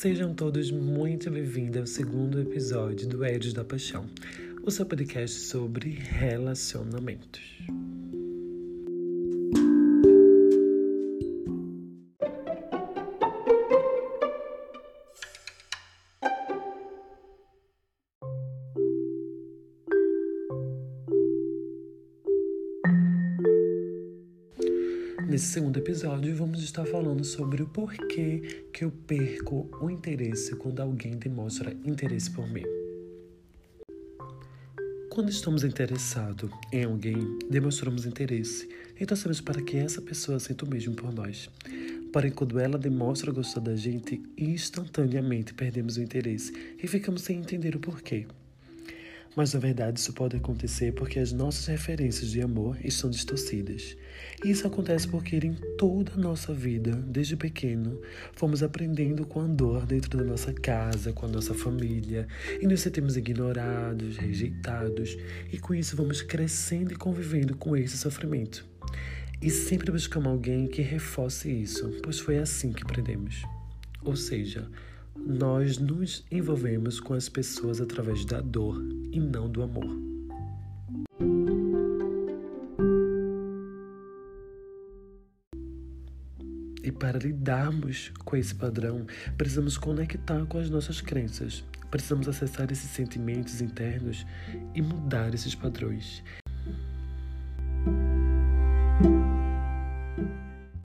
Sejam todos muito bem-vindos ao segundo episódio do Eros da Paixão, o seu podcast sobre relacionamentos. Nesse segundo episódio, vamos estar falando sobre o porquê que eu perco o interesse quando alguém demonstra interesse por mim. Quando estamos interessados em alguém, demonstramos interesse e torcemos para que essa pessoa sinta o mesmo por nós. Porém, quando ela demonstra gostar da gente, instantaneamente perdemos o interesse e ficamos sem entender o porquê. Mas na verdade isso pode acontecer porque as nossas referências de amor estão distorcidas. E isso acontece porque em toda a nossa vida, desde pequeno, fomos aprendendo com a dor dentro da nossa casa, com a nossa família, e nos sentimos ignorados, rejeitados, e com isso vamos crescendo e convivendo com esse sofrimento. E sempre buscamos alguém que reforce isso, pois foi assim que aprendemos. Ou seja, nós nos envolvemos com as pessoas através da dor e não do amor. E para lidarmos com esse padrão, precisamos conectar com as nossas crenças. Precisamos acessar esses sentimentos internos e mudar esses padrões.